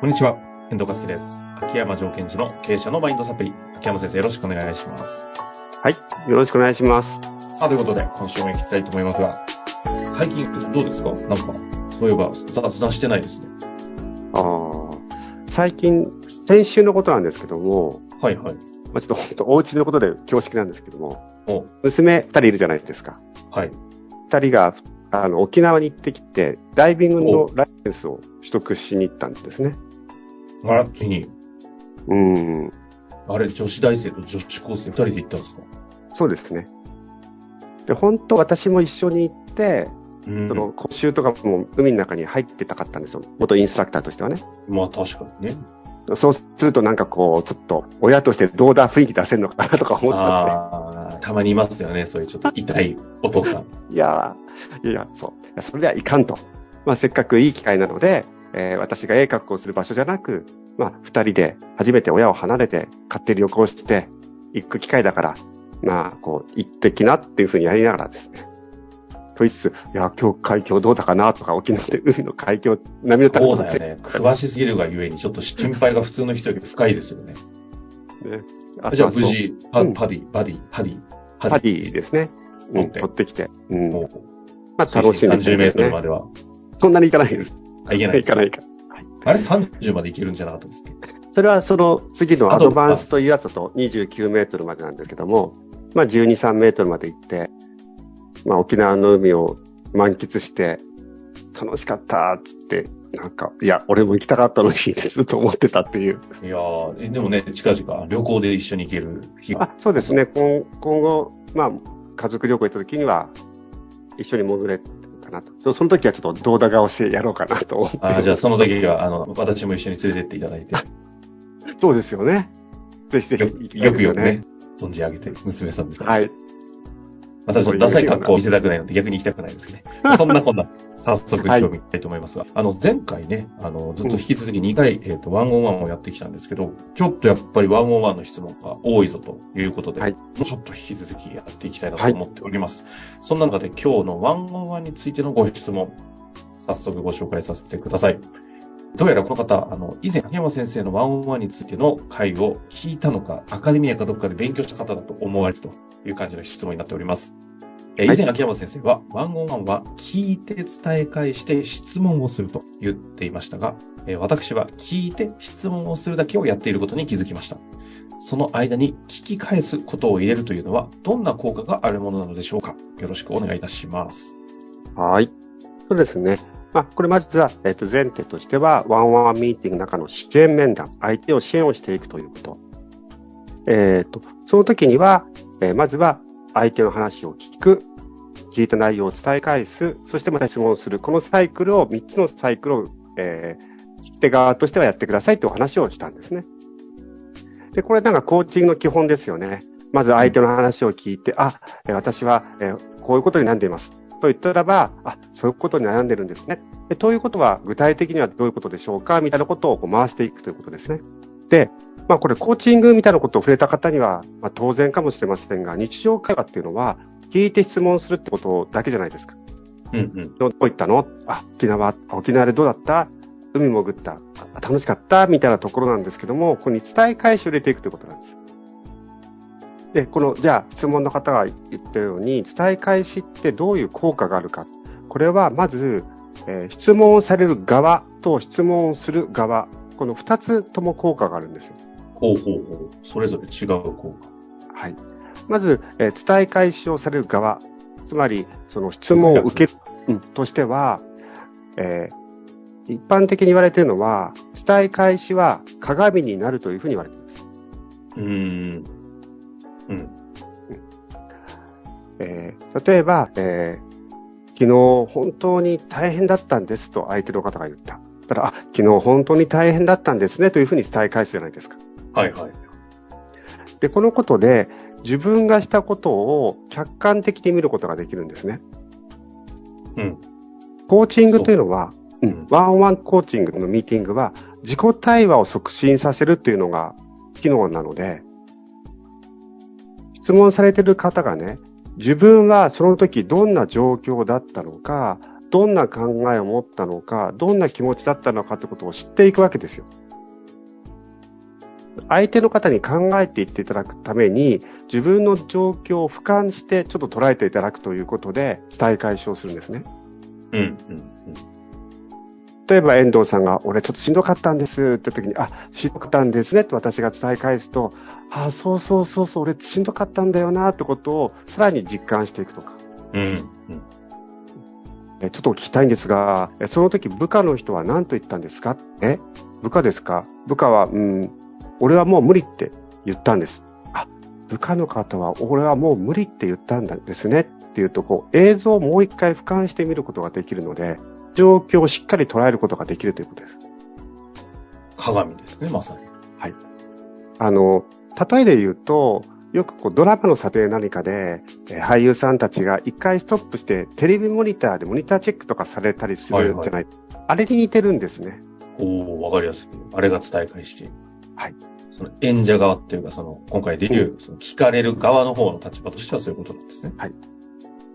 こんにちは、遠藤和樹です。秋山条件時の経営者のマインドサプリ。秋山先生、よろしくお願いします。はい。よろしくお願いします。さあ、ということで、今週も行きたいと思いますが、最近どうですか？なんか、そういえば雑談してないですね。ああ、最近、先週のことなんですけども、はいはい。まあ、ちょっと本当お家のことで恐縮なんですけども、お、娘二人いるじゃないですか。はい。二人が、あの、沖縄に行ってきて、ダイビングのライセンスを取得しに行ったんですね。あら、ついに、うん。あれ、女子大生と女子高生二人で行ったんですか？そうですね。で、本当私も一緒に行って、うんその、講習とかも海の中に入ってたかったんですよ。元インストラクターとしてはね。まあ確かにね。そうするとなんかこう、ちょっと、親としてどうだ雰囲気出せるのかなとか思っちゃって。ああ、たまにいますよね。そういうちょっと痛いお父さん。いやー、いやそう。それではいかんと。まあ、せっかくいい機会なので、えー私がええ格好をする場所じゃなく、まあ、二人で初めて親を離れて、勝手に旅行して、行く機会だから、まあ、こう、行ってきなっていうふうにやりながらですね。と言いつつ、いや、今日海峡どうだかなとか、沖縄で海の海峡、波の高さそうだよね。詳しすぎるがゆえに、ちょっと心配が普通の人より深いですよね。ね。あじゃあ無事、パディ、バディ、 PADI、PADI ですね。うん、取ってきて。うん。まあ、楽しんで30メートルまで。では。そんなに行かないです。あ、いけない。行かないか。あれ30まで行けるんじゃなかったですそれはその次のアドバンスというやつだと29メートルまでなんですけども、まあ12、3メートルまで行って、まあ沖縄の海を満喫して、楽しかったっつって、なんか、いや、俺も行きたかったのにずっと思ってたっていう。いやー、えでもね、近々旅行で一緒に行ける日が。あ、そうですね。今今後、まあ、家族旅行行った時には、一緒に潜れるかなと。そその時はちょっと動画顔してやろうかなと思って。あじゃあその時は、あの、私も一緒に連れてっていただいて、そうですよね。ぜひぜひよ行きたいですよくよくね。、存じ上げてる娘さんですから。はい。またちょっとダサい格好を見せたくないので逆に行きたくないですね。そんなこんな、早速今日見たいと思いますが、あの、前回ね、あの、ずっと引き続き2回、えっ、と、ワンオンワンをやってきたんですけど、ちょっとやっぱりワンオンワンの質問が多いぞということで、はいもうちょっと引き続きやっていきたいなと思っております。そんな中で今日のワンオンワンについてのご質問、早速ご紹介させてください。どうやらこの方、あの、以前、秋山先生のワンオンワンについての回を聞いたのか、アカデミアかどこかで勉強した方だと思われるという感じの質問になっております。え以前、秋山先生は、ワンオンワンは聞いて伝え返して質問をすると言っていましたが、えー私は聞いて質問をするだけをやっていることに気づきました。その間に聞き返すことを入れるというのは、どんな効果があるものなのでしょうかよろしくお願いいたします。はい。そうですね。まあ、これまずは、えっ、と、前提としては、ワンワンミーティングの中の支援面談、相手を支援をしていくということ。えっ、と、その時には、えーまずは、相手の話を聞く、聞いた内容を伝え返す、そしてまた質問する。このサイクルを、3つのサイクルを、えー、聞き手側としてはやってくださいというお話をしたんですね。で、これなんかコーチングの基本ですよね。まず相手の話を聞いて、あ、私は、えーこういうことに悩んでいます。と言ったらば、あ、そういうことに悩んでるんですね。ということは、具体的にはどういうことでしょうか？みたいなことをこう回していくということですね。で、まあこれコーチングみたいなことを触れた方には、まあ当然かもしれませんが、日常会話っていうのは、聞いて質問するってことだけじゃないですか。うんうん。どこ行ったの？あ、沖縄、あ沖縄でどうだった？海潜ったあ楽しかった？みたいなところなんですけども、ここに伝え返しを入れていくということなんです。で、この、じゃあ、質問の方が言ったように、伝え返しってどういう効果があるか。これは、まず、えー質問をされる側と質問をする側、この二つとも効果があるんですよ。ほうほうほう。それぞれ違う効果。はい。まず、えー伝え返しをされる側、つまり、その質問を受ける、うん、としては、えー一般的に言われているのは、伝え返しは鏡になるというふうに言われています。うーん。うん。えー例えば、えー昨日本当に大変だったんですと相手の方が言った。たら、あ、昨日本当に大変だったんですねというふうに伝え返すじゃないですか。はいはい。で、このことで、自分がしたことを客観的に見ることができるんですね。うん。コーチングというのは、ううんん、ワンオンワンコーチングのミーティングは、自己対話を促進させるっていうのが機能なので、質問されている方がね、自分はその時どんな状況だったのか、どんな考えを持ったのか、どんな気持ちだったのかってことを知っていくわけですよ。相手の方に考えていっていただくために、自分の状況を俯瞰してちょっと捉えていただくということで、伝え解消するんですね。うん、うん、例えば遠藤さんが、俺ちょっとしんどかったんですって時に、あ、しんどかったんですねって私が伝え返すと、あ、そうそうそうそう、俺しんどかったんだよなってことをさらに実感していくとか。うん、うん。えちょっと聞きたいんですが、その時部下の人は何と言ったんですか？え？部下ですか？部下は、うん、俺はもう無理って言ったんです。あ、部下の方は俺はもう無理って言ったんですねっていうと、こう映像をもう一回俯瞰してみることができるので、状況をしっかり捉えることができるということです。鏡ですね、まさに。はい。あの、例えで言うと、よくこうドラマの撮影何かで、えー、俳優さんたちが一回ストップしてテレビモニターでモニターチェックとかされたりするんじゃない、はいはい、あれに似てるんですね。おおわかりやすく。あれが伝え返し。はい。その演者側っていうか、その、今回できる、その聞かれる側の方の立場としてはそういうことなんですね。はい。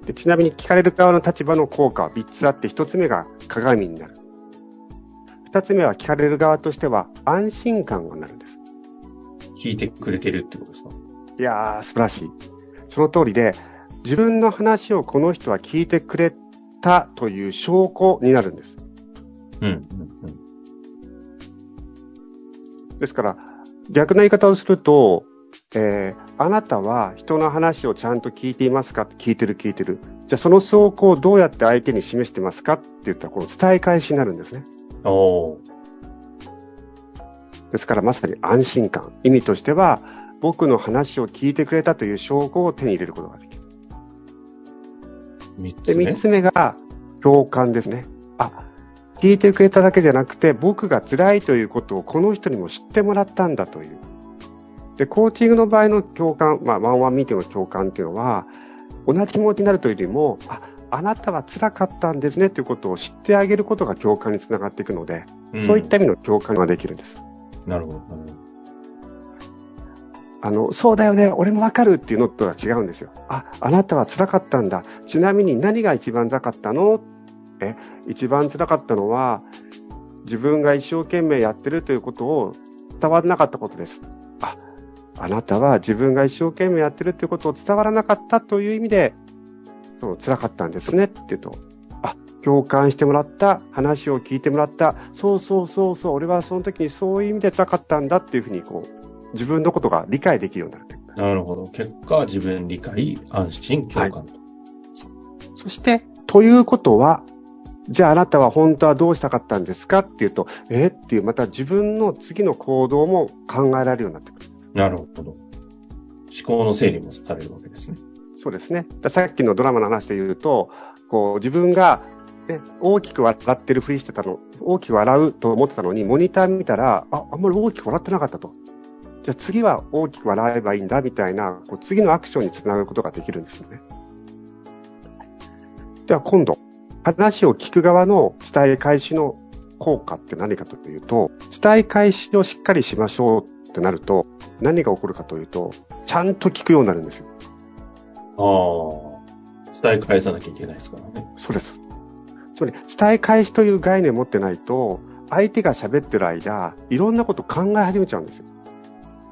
でちなみに聞かれる側の立場の効果は3つあって、1つ目が鏡になる。2つ目は聞かれる側としては安心感がなるんです。聞いてくれてるってことですか？いやー、素晴らしい。その通りで、自分の話をこの人は聞いてくれたという証拠になるんです。うん、ですから、逆な言い方をすると、えー、あなたは人の話をちゃんと聞いていますか？聞いてる聞いてる。じゃあその証拠をどうやって相手に示してますか？って言ったら、この伝え返しになるんですね。おですからまさに安心感。意味としては、僕の話を聞いてくれたという証拠を手に入れることができる。3つ目。で、3つ目が共感ですね。あ、聞いてくれただけじゃなくて、僕が辛いということをこの人にも知ってもらったんだという。で、コーチングの場合の共感、まあ、ワンワンミーティングの共感っていうのは、同じ気持ちになるというよりも、あ、あなたは辛かったんですねということを知ってあげることが共感につながっていくので、うん、そういった意味の共感ができるんです。なるほど。あの、そうだよね、俺もわかるっていうのとは違うんですよ。あ、あなたは辛かったんだ。ちなみに何が一番辛かったの？え、一番辛かったのは、自分が一生懸命やってるということを伝わらなかったことです。あ、あなたは自分が一生懸命やってるということを伝わらなかったという意味で、そう、辛かったんですねって言うと、あ、共感してもらった、話を聞いてもらった、そうそうそうそう、俺はその時にそういう意味で辛かったんだっていうふうに、こう、自分のことが理解できるようになるなるほど。結果、自分理解、安心、共感と。はい、そして、ということは、じゃああなたは本当はどうしたかったんですか？っていうと、えっていう、また自分の次の行動も考えられるようになってくる。なるほど。思考の整理もされるわけですね。そうですね。さっきのドラマの話で言うと、こう自分が、ね、大きく笑ってるふりしてたの、大きく笑うと思ってたのに、モニター見たら、あ、あんまり大きく笑ってなかったと。じゃあ次は大きく笑えばいいんだみたいな、こう次のアクションにつながることができるんですよね。では今度、話を聞く側の伝え返しの効果って何かというと、伝え返しをしっかりしましょうってなると、何が起こるかというと、ちゃんと聞くようになるんですよ。ああ。伝え返さなきゃいけないですからね。そうです。つまり、伝え返しという概念を持ってないと、相手が喋ってる間、いろんなこと考え始めちゃうんですよ。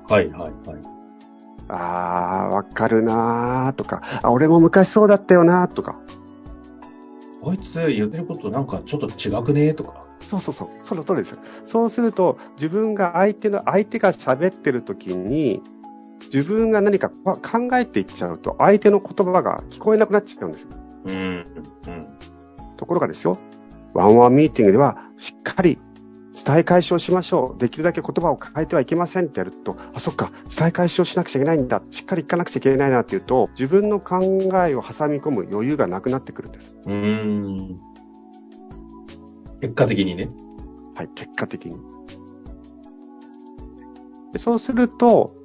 はいはいはい。ああ、わかるなーとか、あ、俺も昔そうだったよなーとか。こいつ言ってることなんかちょっと違くね？とか。そうそうそう。その通りですよ。そうすると、自分が相手の、相手が喋ってる時に、自分が何か考えていっちゃうと、相手の言葉が聞こえなくなっちゃうんですよ。うん。うん。ところがですよ、ワンワンミーティングでは、しっかり伝え返しをしましょう。できるだけ言葉を変えてはいけませんってやると、あ、そっか、伝え返しをしなくちゃいけないんだ。しっかりいかなくちゃいけないなっていうと、自分の考えを挟み込む余裕がなくなってくるんです。うん。結果的にね。はい、結果的に。でそうすると、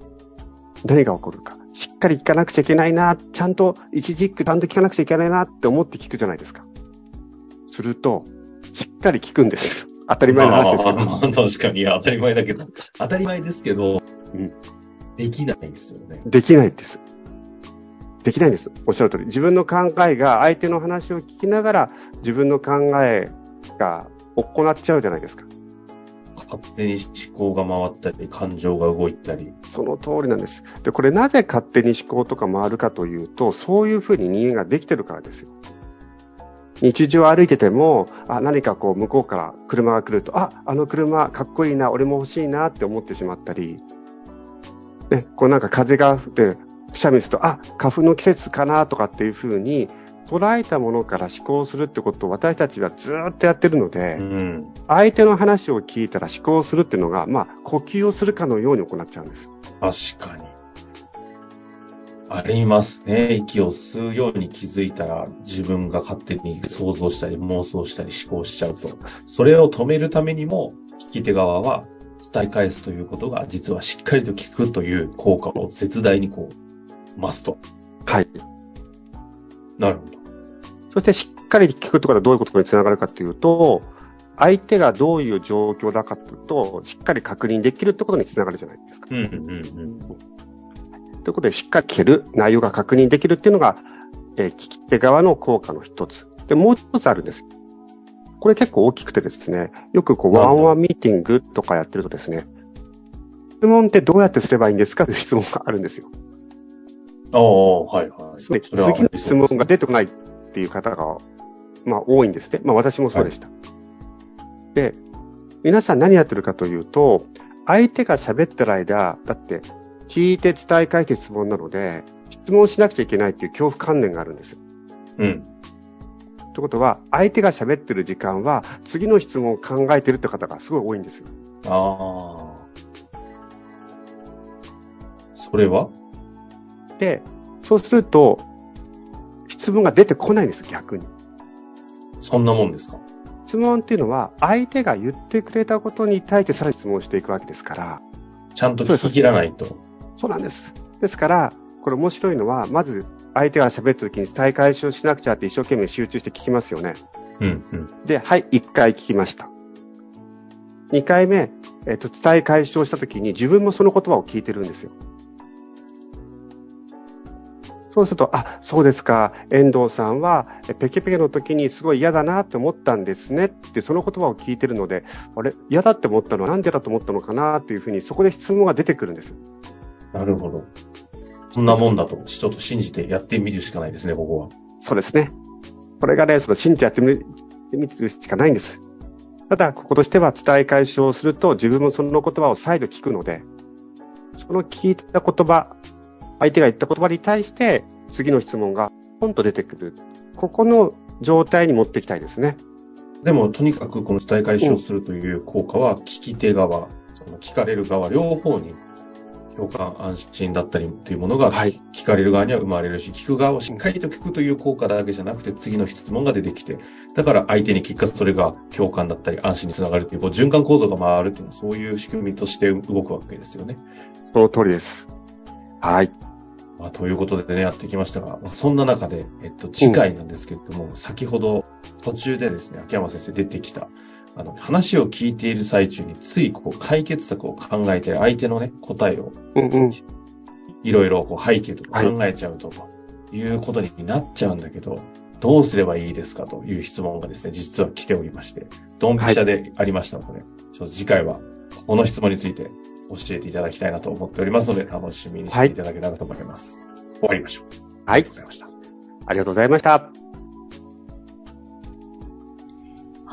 何が起こるか。しっかり聞かなくちゃいけないな、ちゃんと一軸ちゃんと聞かなくちゃいけないなって思って聞くじゃないですか。すると、しっかり聞くんです。当たり前の話ですけど。まあ、確かに当たり前だけど、当たり前ですけど、うん、できないですよね。できないです。できないんです。おっしゃる通り。自分の考えが相手の話を聞きながら自分の考えが行っちゃうじゃないですか。勝手に思考が回ったり、感情が動いたり。その通りなんです。で、これなぜ勝手に思考とか回るかというと、そういうふうに人間ができてるからですよ。日常歩いてても、あ、何かこう向こうから車が来ると、あ、あの車かっこいいな、俺も欲しいなって思ってしまったり、ね、こうなんか風が吹って、くしゃみすると、あ、花粉の季節かなとかっていうふうに、捉えたものから思考するってことを私たちはずっとやってるので、うん、相手の話を聞いたら思考するっていうのが、まあ、呼吸をするかのように行っちゃうんです。確かに。ありますね。息を吸うように気づいたら、自分が勝手に想像したり妄想したり思考しちゃうと。それを止めるためにも、聞き手側は伝え返すということが、実はしっかりと聞くという効果を絶大にこう、増すと。はい。なるほど。そしてしっかり聞くとかどういうことにつながるかというと、相手がどういう状況だかというと、しっかり確認できるってことにつながるじゃないですか。うんうんうん。ということで、しっかり聞ける、内容が確認できるっていうのが、えー、聞き手側の効果の一つ。で、もう一つあるんです。これ結構大きくてですね、よくこう、ワンワンミーティングとかやってるとですね、質問ってどうやってすればいいんですか？という質問があるんですよ。ああ、はいはい。次の質問が出てこないっていう方が、まあ多いんですね。まあ私もそうでした。はい、で、皆さん何やってるかというと、相手が喋ってる間、だって聞いて伝え返して質問なので、質問しなくちゃいけないっていう恐怖観念があるんですよ。うん。ってことは、相手が喋ってる時間は、次の質問を考えてるって方がすごい多いんですよ。ああ。それは？で、そうすると、質問が出てこないんです、逆に。そんなもんですか？質問っていうのは、相手が言ってくれたことに対してさらに質問していくわけですから。ちゃんと聞き切らないと。そうなんです。ですから、これ面白いのは、まず相手が喋った時に伝え返しをしなくちゃって一生懸命集中して聞きますよね。うんうん。で、はい、1回聞きました。2回目、えっ、と、伝え返しをした時に自分もその言葉を聞いてるんですよ。そうすると、あ、そうですか、遠藤さんは、ペケペケの時にすごい嫌だなって思ったんですねって、その言葉を聞いてるので、あれ、嫌だって思ったのはなんでだと思ったのかなっていうふうに、そこで質問が出てくるんです。なるほど。そんなもんだと、ちょっと信じてやってみるしかないですね、ここは。そうですね。これがね、その信じてやってみるみるしかないんです。ただ、こことしては伝え返しをすると、自分もその言葉を再度聞くので、その聞いた言葉、相手が言った言葉に対して、次の質問がポンと出てくる。ここの状態に持っていきたいですね。でも、とにかくこの伝え返しをするという効果は、聞き手側、その聞かれる側、両方に共感、安心だったりというものが、聞かれる側には生まれるし、聞く側をしっかりと聞くという効果だけじゃなくて、次の質問が出てきて、だから相手に聞かすそれが共感だったり安心につながるという、こう循環構造が回るというのは、そういう仕組みとして動くわけですよね。その通りです。はい。まあ、ということでね、やってきましたが、そんな中で、えっと、次回なんですけれども、うん、先ほど途中でですね、秋山先生出てきた、あの、話を聞いている最中についこう解決策を考えて相手のね、答えを、いろいろこう背景とか考えちゃうと、ということになっちゃうんだけど、どうすればいいですかという質問がですね、実は来ておりまして、ドンピシャでありましたので、はい、ちょっと次回はこの質問について教えていただきたいなと思っておりますので、楽しみにしていただけたらと思います。はい、終わりましょう。はい。ありがとうございました。ありがとうございました。